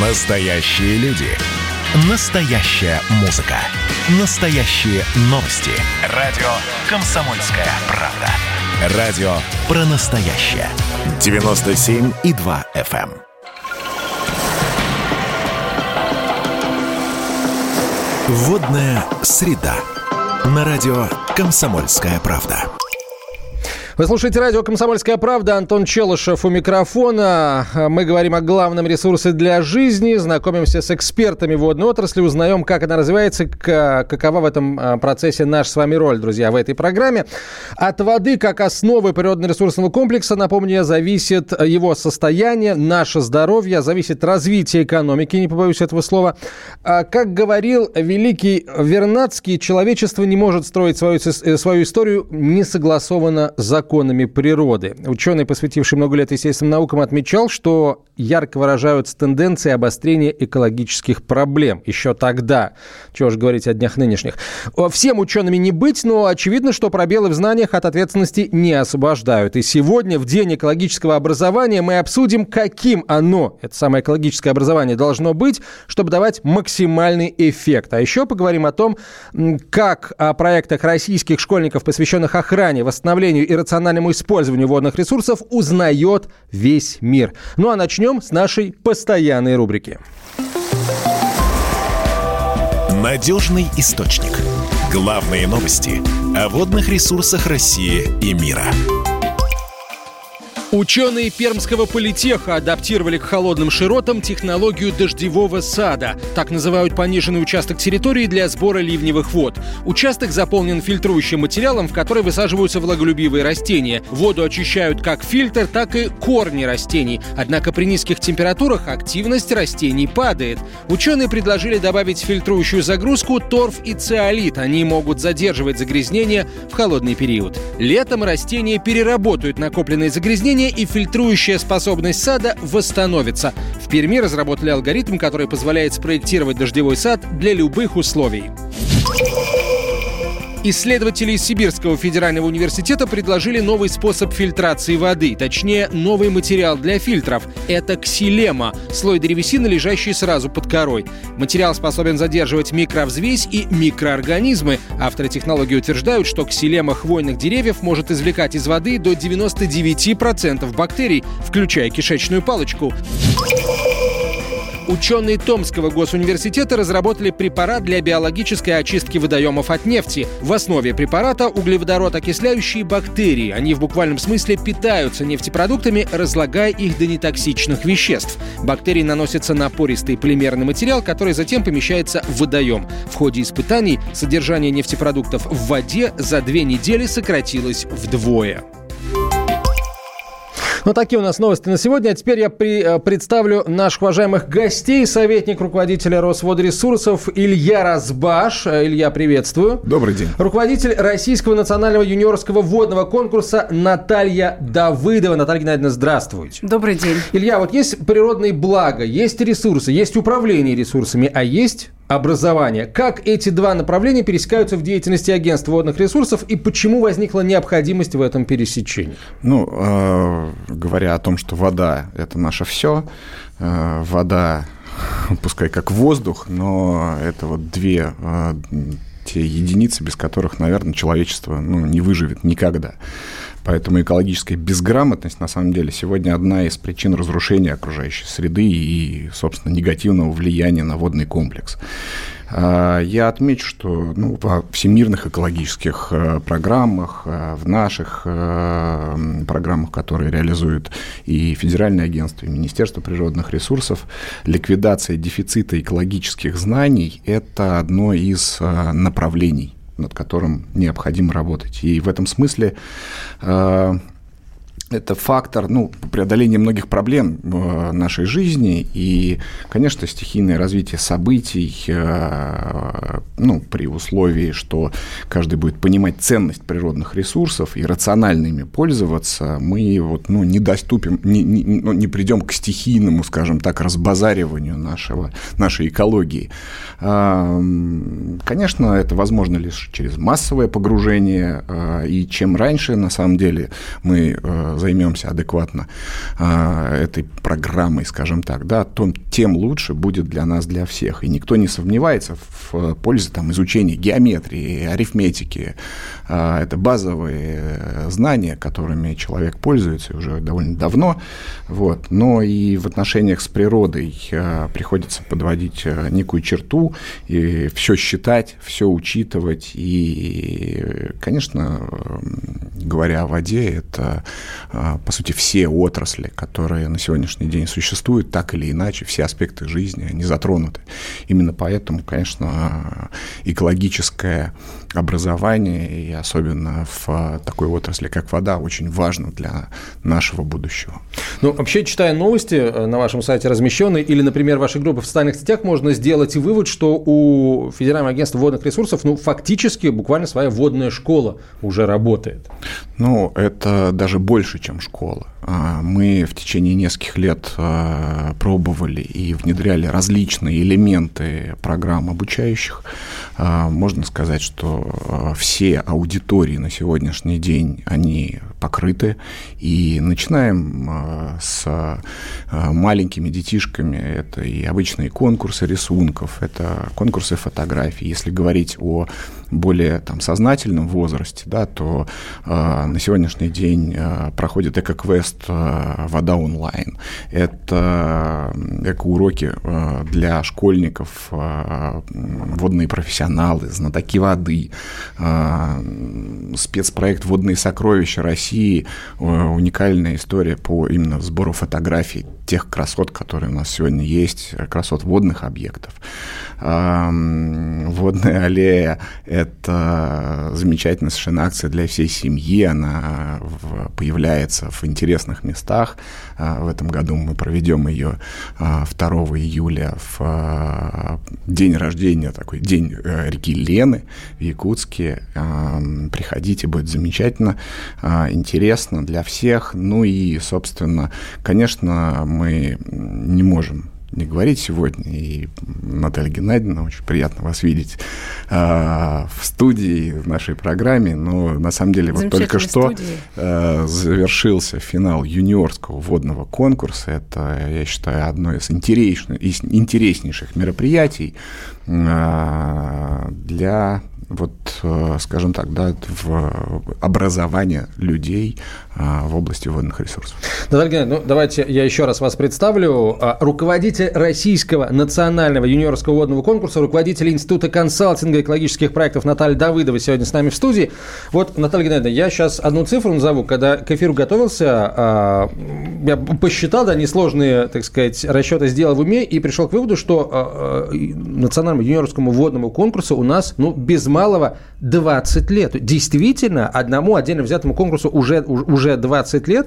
Настоящие люди. Настоящая музыка. Настоящие новости. Радио «Комсомольская правда». Радио про настоящее. 97,2 FM. эм. Водная среда. На радио «Комсомольская правда». Вы слушаете радио «Комсомольская правда». Антон Челышев у микрофона. Мы говорим о главном ресурсе для жизни, знакомимся с экспертами водной отрасли, узнаем, как она развивается, какова в этом а, процессе наша с вами роль, друзья, в этой программе. От воды как основы природно-ресурсного комплекса, напомню, зависит его состояние, наше здоровье, зависит развитие экономики, не побоюсь этого слова. А, как говорил великий Вернадский, человечество не может строить свою, свою историю не согласованно законом законами природы. Ученый, посвятивший много лет естественным наукам, отмечал, что ярко выражаются тенденции обострения экологических проблем. Еще тогда. Чего же говорить о днях нынешних. Всем учеными не быть, но очевидно, что пробелы в знаниях от ответственности не освобождают. И сегодня, в День экологического образования, мы обсудим, каким оно, это самое экологическое образование, должно быть, чтобы давать максимальный эффект. А еще поговорим о том, как о проектах российских школьников, посвященных охране, восстановлению и рациональному использованию водных ресурсов узнает весь мир. Ну а начнем с нашей постоянной рубрики. Надежный источник. Главные новости о водных ресурсах России и мира. Ученые Пермского политеха адаптировали к холодным широтам технологию дождевого сада. Так называют пониженный участок территории для сбора ливневых вод. Участок заполнен фильтрующим материалом, в который высаживаются влаголюбивые растения. Воду очищают как фильтр, так и корни растений. Однако при низких температурах активность растений падает. Ученые предложили добавить в фильтрующую загрузку торф и циолит. Они могут задерживать загрязнение в холодный период. Летом растения переработают накопленные загрязнения давление и фильтрующая способность сада восстановится. В Перми разработали алгоритм, который позволяет спроектировать дождевой сад для любых условий. Исследователи Сибирского федерального университета предложили новый способ фильтрации воды, точнее, новый материал для фильтров. Это ксилема, слой древесины, лежащий сразу под корой. Материал способен задерживать микровзвесь и микроорганизмы. Авторы технологии утверждают, что ксилема хвойных деревьев может извлекать из воды до 99% бактерий, включая кишечную палочку. Ученые Томского госуниверситета разработали препарат для биологической очистки водоемов от нефти. В основе препарата углеводород окисляющие бактерии. Они в буквальном смысле питаются нефтепродуктами, разлагая их до нетоксичных веществ. Бактерии наносятся на пористый полимерный материал, который затем помещается в водоем. В ходе испытаний содержание нефтепродуктов в воде за две недели сократилось вдвое. Ну, такие у нас новости на сегодня. А теперь я при, э, представлю наших уважаемых гостей. Советник руководителя Росводресурсов Илья Разбаш. Э, Илья, приветствую. Добрый день. Руководитель Российского национального юниорского водного конкурса Наталья Давыдова. Наталья Геннадьевна, здравствуйте. Добрый день. Илья, вот есть природные блага, есть ресурсы, есть управление ресурсами, а есть образования. Как эти два направления пересекаются в деятельности агентства водных ресурсов и почему возникла необходимость в этом пересечении? Ну, э, говоря о том, что вода – это наше все, э, вода, пускай как воздух, но это вот две э, те единицы, без которых, наверное, человечество ну, не выживет никогда. Поэтому экологическая безграмотность, на самом деле, сегодня одна из причин разрушения окружающей среды и, собственно, негативного влияния на водный комплекс. А, я отмечу, что ну, во всемирных экологических э, программах, э, в наших э, программах, которые реализуют и Федеральное агентство, и Министерство природных ресурсов, ликвидация дефицита экологических знаний – это одно из направлений над которым необходимо работать. И в этом смысле э, это фактор ну, преодоления многих проблем в нашей жизни. И, конечно, стихийное развитие событий, э, ну, при условии, что каждый будет понимать ценность природных ресурсов и рационально ими пользоваться, мы вот, ну, не доступим, не, не, ну, не придем к стихийному, скажем так, разбазариванию нашего, нашей экологии. А, конечно, это возможно лишь через массовое погружение, а, и чем раньше, на самом деле, мы займемся адекватно этой программой, скажем так, да, то тем лучше будет для нас, для всех. И никто не сомневается в пользе там, изучения геометрии, арифметики. Это базовые знания, которыми человек пользуется уже довольно давно. Вот. Но и в отношениях с природой приходится подводить некую черту и все считать, все учитывать. И, конечно, говоря о воде, это, а, по сути, все отрасли, которые на сегодняшний день существуют, так или иначе, все аспекты жизни, они затронуты. Именно поэтому, конечно, экологическое образование, и особенно в такой отрасли, как вода, очень важно для нашего будущего. Ну, вообще, читая новости э, на вашем сайте размещенные, или, например, вашей группы в социальных сетях, можно сделать вывод, что у Федерального агентства водных ресурсов, ну, фактически, буквально своя водная школа уже работает. Ну, это даже больше, чем школа. А, мы в течение нескольких лет а, пробовали и внедряли различные элементы программ обучающих. А, можно сказать, что все аудитории на сегодняшний день, они покрыты. И начинаем с маленькими детишками. Это и обычные конкурсы рисунков, это конкурсы фотографий. Если говорить о более там, сознательном возрасте, да, то на сегодняшний день проходит эко-квест Э, «Вода онлайн». Это эко-уроки э, для школьников, э, водные профессионалы, знатоки воды, спецпроект «Водные сокровища России», уникальная история по именно сбору фотографий тех красот, которые у нас сегодня есть, красот водных объектов. Водная аллея – это замечательная совершенно акция для всей семьи. Она появляется в интересных местах. В этом году мы проведем ее 2 июля в день рождения, такой день э, реки Лены в Якутске. Приходите, будет замечательно, интересно для всех. Ну и, собственно, конечно, мы не можем не говорить сегодня. И Наталья Геннадьевна, очень приятно вас видеть э, в студии, в нашей программе. Но на самом деле вот только что э, завершился финал юниорского водного конкурса. Это, я считаю, одно из интереснейших, из интереснейших мероприятий э, для вот, э, скажем так, да, в образование людей а, в области водных ресурсов. Наталья ну, давайте я еще раз вас представлю. А, руководитель Российского национального юниорского водного конкурса, руководитель Института консалтинга экологических проектов Наталья Давыдова сегодня с нами в студии. Вот, Наталья Геннадьевна, я сейчас одну цифру назову. Когда к эфиру готовился, а, я посчитал, да, несложные, так сказать, расчеты сделал в уме и пришел к выводу, что национальному юниорскому водному конкурсу у нас, ну, без малого 20 лет. Действительно, одному отдельно взятому конкурсу уже, уже уже 20 лет.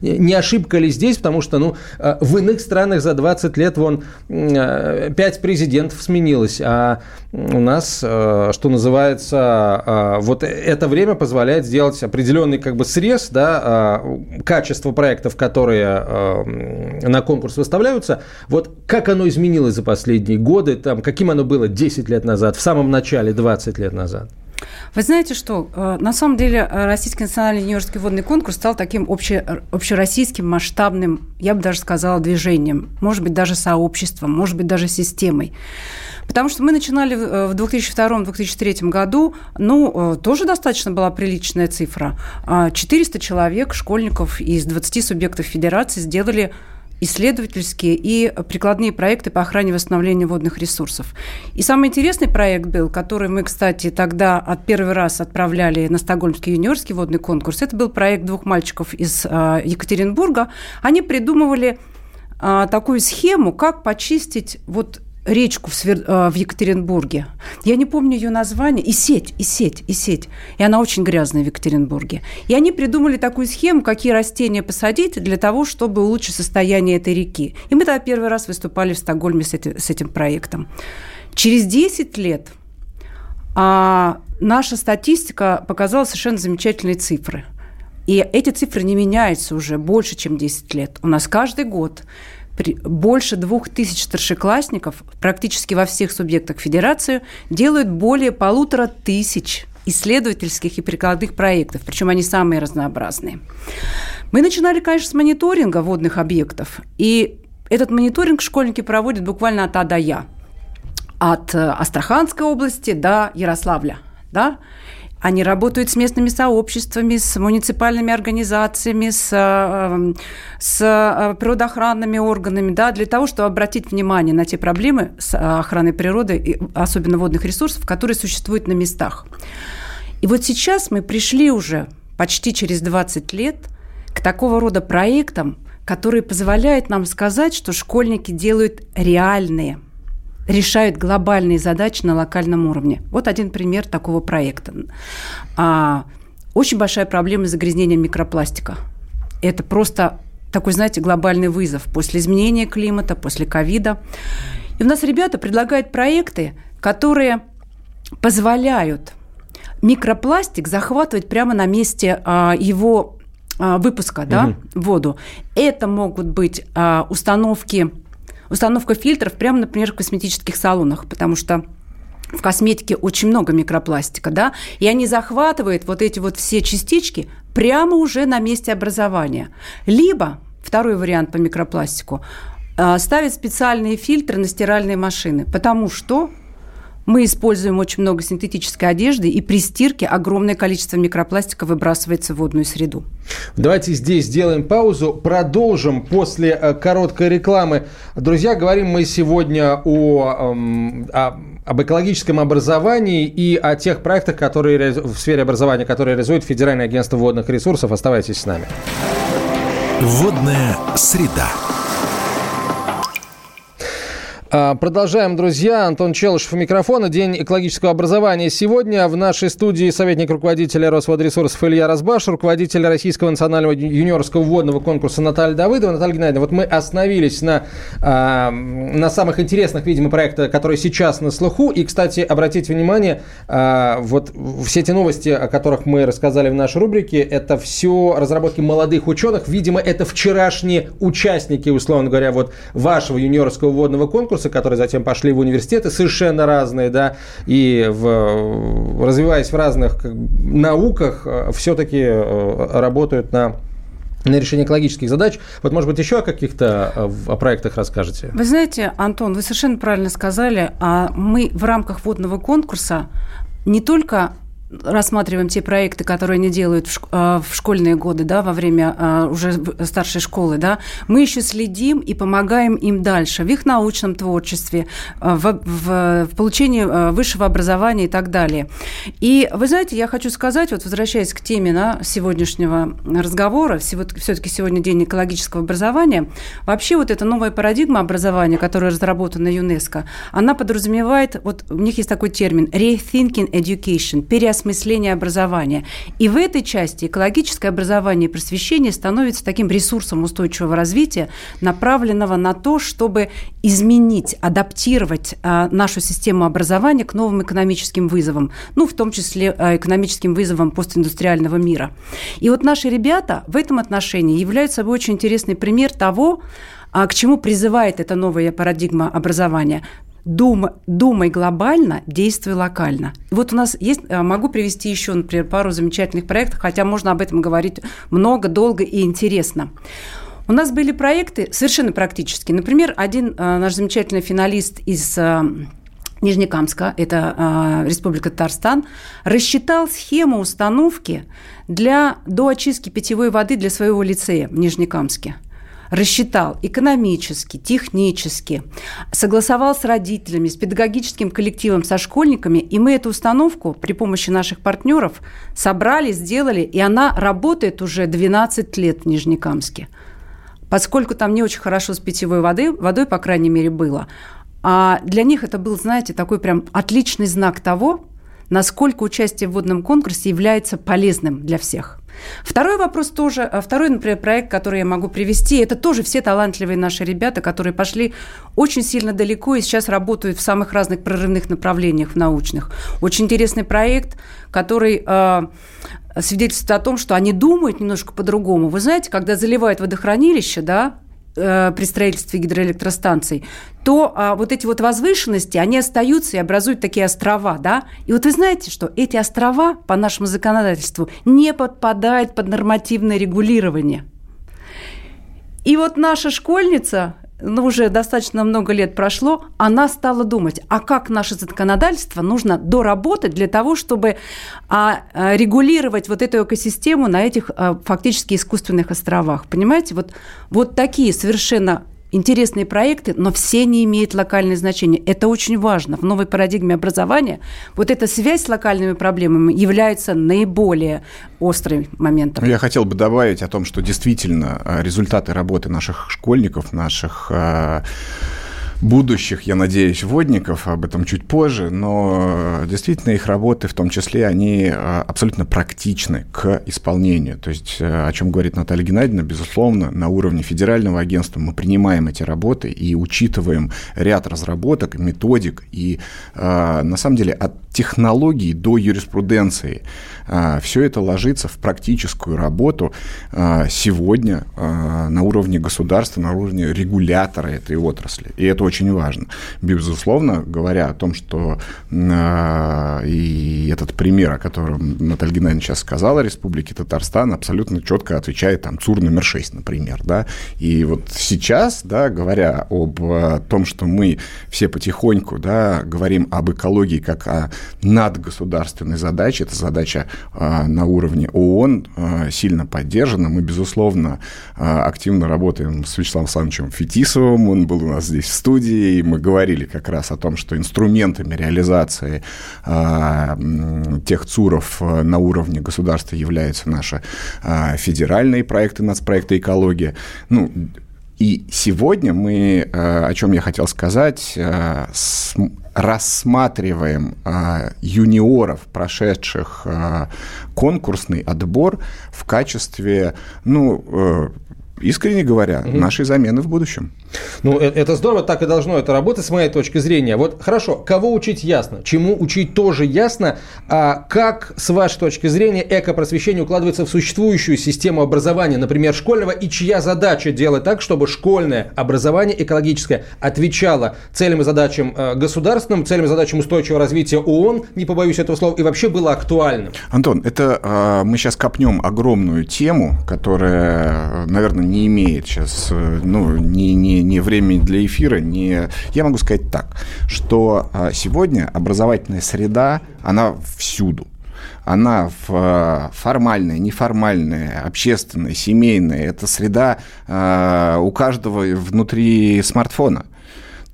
Не ошибка ли здесь, потому что ну, э, в иных странах за 20 лет вон 5 э, президентов сменилось, а у нас, э, что называется, вот это время позволяет сделать определенный как бы срез да, качества проектов, которые на конкурс выставляются. Вот как оно изменилось за последние годы, там, каким оно было 10 лет назад, в самом начале 20 лет назад? Вы знаете что? Э, на самом деле э, Российский национальный юниорский водный конкурс стал таким обще, общероссийским масштабным, я бы даже сказала, движением, может быть, даже сообществом, может быть, даже системой. Потому что мы начинали в 2002-2003 году, ну, э, тоже достаточно была приличная цифра. 400 человек, школьников из 20 субъектов федерации сделали исследовательские и прикладные проекты по охране и восстановлению водных ресурсов. И самый интересный проект был, который мы, кстати, тогда от первый раз отправляли на Стокгольмский юниорский водный конкурс, это был проект двух мальчиков из а, Екатеринбурга. Они придумывали а, такую схему, как почистить вот речку в, Свер... Э, в Екатеринбурге. Я не помню ее название. И сеть, и сеть, и сеть. И она очень грязная в Екатеринбурге. И они придумали такую схему, какие растения посадить для того, чтобы улучшить состояние этой реки. И мы тогда первый раз выступали в Стокгольме с, эти, с этим проектом. Через 10 лет а, наша статистика показала совершенно замечательные цифры. И эти цифры не меняются уже больше, чем 10 лет. У нас каждый год больше двух тысяч старшеклассников практически во всех субъектах федерации делают более полутора тысяч исследовательских и прикладных проектов, причем они самые разнообразные. Мы начинали, конечно, с мониторинга водных объектов, и этот мониторинг школьники проводят буквально от А до Я. От э, Астраханской области до Ярославля. Да? Они работают с местными сообществами, с муниципальными организациями, с, э, с э, природоохранными органами, да, для того, чтобы обратить внимание на те проблемы с охраной природы, особенно водных ресурсов, которые существуют на местах. И вот сейчас мы пришли уже почти через 20 лет к такого рода проектам, которые позволяют нам сказать, что школьники делают реальные – решают глобальные задачи на локальном уровне. Вот один пример такого проекта. А, очень большая проблема загрязнения микропластика. Это просто такой, знаете, глобальный вызов после изменения климата, после ковида. И у нас ребята предлагают проекты, которые позволяют микропластик захватывать прямо на месте а, его а, выпуска да, угу. в воду. Это могут быть а, установки установка фильтров прямо, например, в косметических салонах, потому что в косметике очень много микропластика, да, и они захватывают вот эти вот все частички прямо уже на месте образования. Либо, второй вариант по микропластику, а, ставят специальные фильтры на стиральные машины, потому что мы используем очень много синтетической одежды, и при стирке огромное количество микропластика выбрасывается в водную среду. Давайте здесь сделаем паузу, продолжим после э, короткой рекламы. Друзья, говорим мы сегодня о, эм, о об экологическом образовании и о тех проектах, которые в сфере образования, которые реализует Федеральное агентство водных ресурсов. Оставайтесь с нами. Водная среда. А, продолжаем, друзья. Антон Челышев у микрофона. День экологического образования. Сегодня в нашей студии советник руководителя Росводресурсов Илья Разбаш, руководитель Российского национального юниорского водного конкурса Наталья Давыдова. Наталья Геннадьевна, вот мы остановились на, а, на самых интересных, видимо, проектах, которые сейчас на слуху. И, кстати, обратите внимание, а, вот все эти новости, о которых мы рассказали в нашей рубрике, это все разработки молодых ученых. Видимо, это вчерашние участники, условно говоря, вот вашего юниорского водного конкурса курсы, которые затем пошли в университеты, совершенно разные, да, и в, развиваясь в разных науках, э, все-таки э, работают на на решение экологических задач. Вот, может быть, еще о каких-то э, о проектах расскажете? Вы знаете, Антон, вы совершенно правильно сказали. А мы в рамках водного конкурса не только рассматриваем те проекты, которые они делают в, а, школьные годы, да, во время а, уже старшей школы, да, мы еще следим и помогаем им дальше в их научном творчестве, а, в, в, в получении высшего образования и так далее. И вы знаете, я хочу сказать, вот возвращаясь к теме да, сегодняшнего разговора, все-таки сегодня день экологического образования, вообще вот эта новая парадигма образования, которая разработана ЮНЕСКО, она подразумевает, вот у них есть такой термин, rethinking education, переосмысление осмысления образования. И в этой части экологическое образование и просвещение становится таким ресурсом устойчивого развития, направленного на то, чтобы изменить, адаптировать а, нашу систему образования к новым экономическим вызовам, ну, в том числе а, экономическим вызовам постиндустриального мира. И вот наши ребята в этом отношении являются собой очень интересный пример того, а, к чему призывает эта новая парадигма образования думай, думай глобально, действуй локально. Вот у нас есть, э, могу привести еще, например, пару замечательных проектов, хотя можно об этом говорить много, долго и интересно. У нас были проекты совершенно практические. Например, один э, наш замечательный финалист из э, Нижнекамска, это Республика Татарстан, рассчитал схему установки для доочистки питьевой воды для своего лицея в Нижнекамске рассчитал экономически, технически, согласовал с родителями, с педагогическим коллективом, со школьниками, и мы эту установку при помощи наших партнеров собрали, сделали, и она работает уже 12 лет в Нижнекамске. Поскольку там не очень хорошо с питьевой водой, водой, по крайней мере, было, а для них это был, знаете, такой прям отличный знак того, насколько участие в водном конкурсе является полезным для всех – Второй вопрос тоже, а второй, например, проект, который я могу привести, это тоже все талантливые наши ребята, которые пошли очень сильно далеко и сейчас работают в самых разных прорывных направлениях в научных. Очень интересный проект, который э, свидетельствует о том, что они думают немножко по-другому. Вы знаете, когда заливают водохранилище, да, при строительстве гидроэлектростанций, то а, вот эти вот возвышенности, они остаются и образуют такие острова, да? И вот вы знаете, что эти острова по нашему законодательству не подпадают под нормативное регулирование. И вот наша школьница, ну, уже достаточно много лет прошло, она стала думать, а как наше законодательство нужно доработать для того, чтобы а, а, регулировать вот эту экосистему на этих а, фактически искусственных островах. Понимаете, вот, вот такие совершенно интересные проекты, но все не имеют локальное значение. Это очень важно. В новой парадигме образования вот эта связь с локальными проблемами является наиболее острым моментом. Я хотел бы добавить о том, что действительно э, результаты работы наших школьников, наших э, будущих, я надеюсь, водников, об этом чуть позже, но э, действительно их работы, в том числе, они э, абсолютно практичны к исполнению. То есть, э, о чем говорит Наталья Геннадьевна, безусловно, на уровне федерального агентства мы принимаем эти работы и учитываем ряд разработок, методик, и на самом деле от технологий до юриспруденции все это ложится в практическую работу сегодня на уровне государства, на уровне регулятора этой отрасли. И это очень важно. Безусловно, говоря о том, что и этот пример, о котором Наталья Геннадьевна сейчас сказала, Республики Татарстан абсолютно четко отвечает там ЦУР номер 6, например, да, и вот сейчас, да, говоря об том, что мы все потихоньку, да, говорим об экологии как о надгосударственной задаче, это задача на уровне ООН э, сильно поддержана, мы, безусловно, э, активно работаем с Вячеславом Александровичем Фетисовым, он был у нас здесь в студии, и мы говорили как раз о том, что инструментами реализации э, тех ЦУРов э, на уровне государства являются наши э, федеральные проекты, нацпроекты экология. Ну, и сегодня мы, э, о чем я хотел сказать, э, рассматриваем юниоров, прошедших конкурсный отбор в качестве, ну, искренне говоря, угу. нашей замены в будущем. Ну, э, это здорово, так и должно это работать, с моей точки зрения. Вот хорошо, кого учить ясно, чему учить тоже ясно, а как, с вашей точки зрения, экопросвещение укладывается в существующую систему образования, например, школьного, и чья задача делать так, чтобы школьное образование экологическое отвечало целям и задачам э, государственным, целям и задачам устойчивого развития ООН, не побоюсь этого слова, и вообще было актуальным? Антон, это э, мы сейчас копнем огромную тему, которая, наверное, не имеет сейчас, ну, не, не, не времени для эфира, не... Я могу сказать так, что а, сегодня образовательная среда, она всюду она в формальная, неформальная, общественная, семейная. Это среда э, у каждого внутри смартфона.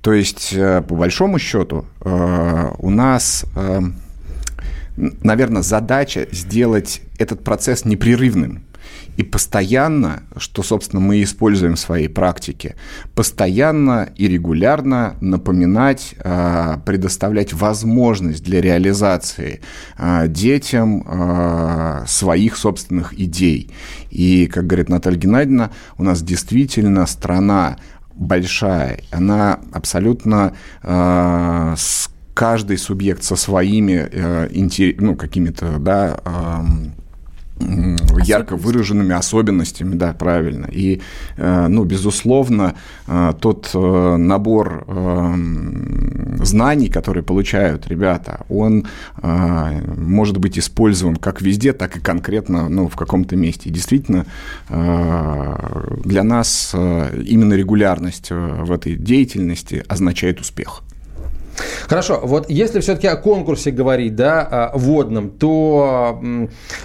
То есть, э, по большому счету, э, у нас, э, наверное, задача сделать этот процесс непрерывным и постоянно, что, собственно, мы используем в своей практике, постоянно и регулярно напоминать, а, предоставлять возможность для реализации а, детям а, своих собственных идей. И, как говорит Наталья Геннадьевна, у нас действительно страна большая, она абсолютно с каждый субъект со своими ну, какими-то да, ярко выраженными особенностями, да, правильно. И, э, ну, безусловно, э, тот э, набор знаний, которые получают ребята, он может быть использован как везде, так и конкретно, ну, в каком-то месте. И действительно, для нас именно регулярность в этой деятельности означает успех. Хорошо, вот если все-таки о конкурсе говорить, да, водном, то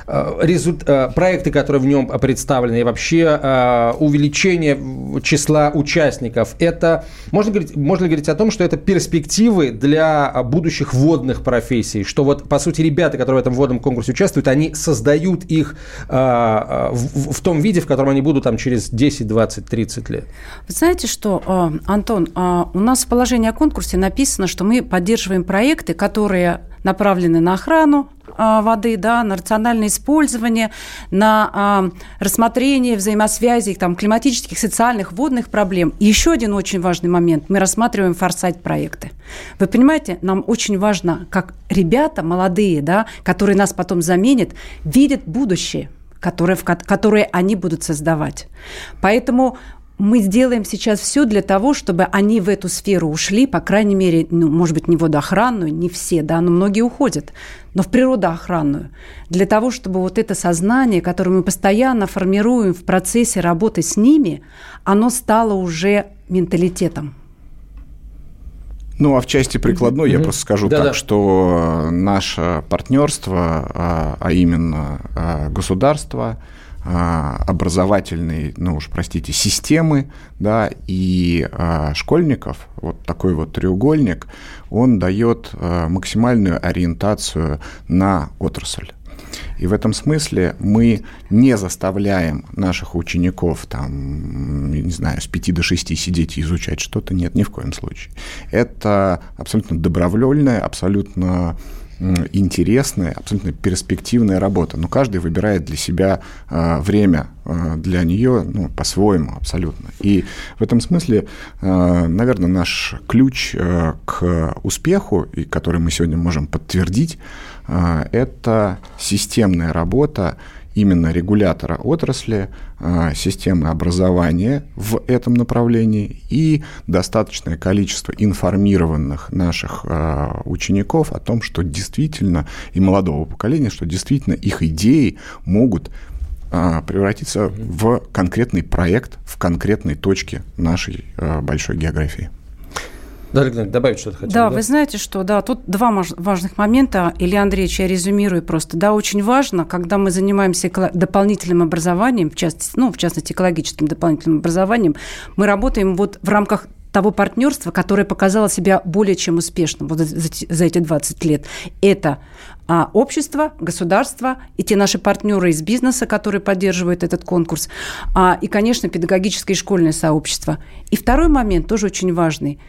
э, результ... Э, проекты, которые в нем представлены, и вообще увеличение числа участников, это, можно, говорить, можно ли говорить о том, что это перспективы для будущих водных профессий, что вот, по сути, ребята, которые в этом водном конкурсе участвуют, они создают их в, том виде, в котором они будут там через 10, 20, 30 лет? Вы знаете что, Антон, у нас в положении о конкурсе написано, что мы поддерживаем проекты, которые направлены на охрану а, воды, да, на рациональное использование, на а, рассмотрение взаимосвязи там, климатических, социальных, водных проблем. И еще один очень важный момент. Мы рассматриваем форсайт-проекты. Вы понимаете, нам очень важно, как ребята молодые, да, которые нас потом заменят, видят будущее, которое, в, которое они будут создавать. Поэтому мы сделаем сейчас все для того, чтобы они в эту сферу ушли, по крайней мере, ну, может быть, не водоохранную, не все, да, но многие уходят, но в природоохранную, для того, чтобы вот это сознание, которое мы постоянно формируем в процессе работы с ними, оно стало уже менталитетом. Ну, а в части прикладной mm-hmm. я просто скажу да, так, что наше партнерство, а, а именно а, государство, образовательной, ну уж простите, системы, да, и а, школьников, вот такой вот треугольник, он дает а, максимальную ориентацию на отрасль. И в этом смысле мы не заставляем наших учеников, там, не знаю, с 5 до 6 сидеть и изучать что-то. Нет, ни в коем случае. Это абсолютно добровольное, абсолютно интересная, абсолютно перспективная работа. Но каждый выбирает для себя э, время э, для нее ну, по-своему абсолютно. И в этом смысле, э, наверное, наш ключ к успеху, и который мы сегодня можем подтвердить, это системная работа именно регулятора отрасли, а, системы образования в этом направлении и достаточное количество информированных наших а, учеников о том, что действительно, и молодого поколения, что действительно их идеи могут а, превратиться в конкретный проект в конкретной точке нашей большой географии. Да, Александр, добавить что-то хотел. Да, да, вы знаете, что да, тут два важных момента. Илья Андреевич, я резюмирую просто. Да, очень важно, когда мы занимаемся дополнительным образованием, в частности, ну, в частности, экологическим дополнительным образованием, мы работаем вот в рамках того партнерства, которое показало себя более чем успешным вот за, за эти 20 лет. Это а, общество, государство и те наши партнеры из бизнеса, которые поддерживают этот конкурс, а, и, конечно, педагогическое и школьное сообщество. И второй момент тоже очень важный –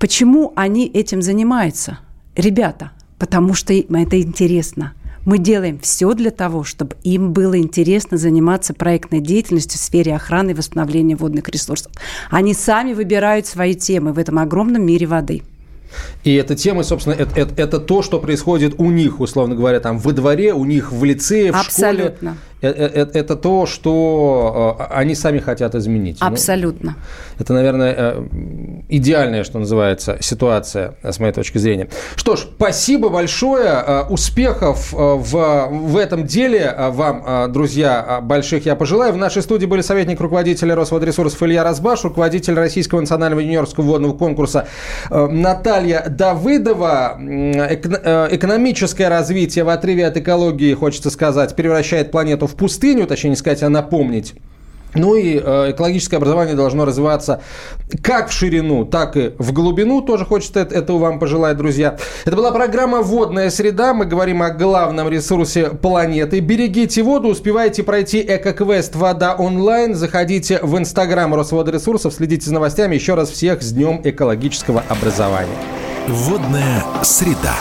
Почему они этим занимаются? Ребята, потому что им это интересно. Мы делаем все для того, чтобы им было интересно заниматься проектной деятельностью в сфере охраны и восстановления водных ресурсов. Они сами выбирают свои темы в этом огромном мире воды. И эта тема, собственно, это, это, это то, что происходит у них, условно говоря, там во дворе, у них в лицее, в Абсолютно. школе. Это, это, это то, что э, они сами хотят изменить. Ну, Абсолютно. Ну, это, наверное, э, идеальная, что называется, ситуация, с моей точки зрения. Что ж, спасибо большое. Э, успехов в, в этом деле вам, друзья, больших я пожелаю. В нашей студии были советник руководителя Росводресурсов Илья Разбаш, руководитель Российского национального юниорского водного конкурса Наталья Давыдова. Экономическое развитие в отрыве от экологии, хочется сказать, превращает планету в пустыню, точнее не сказать, а напомнить. Ну и э, экологическое образование должно развиваться как в ширину, так и в глубину. Тоже хочется этого вам пожелать, друзья. Это была программа «Водная среда». Мы говорим о главном ресурсе планеты. Берегите воду, успевайте пройти эко-квест «Вода онлайн». Заходите в инстаграм Росводресурсов, следите за новостями. Еще раз всех с Днем экологического образования. «Водная среда».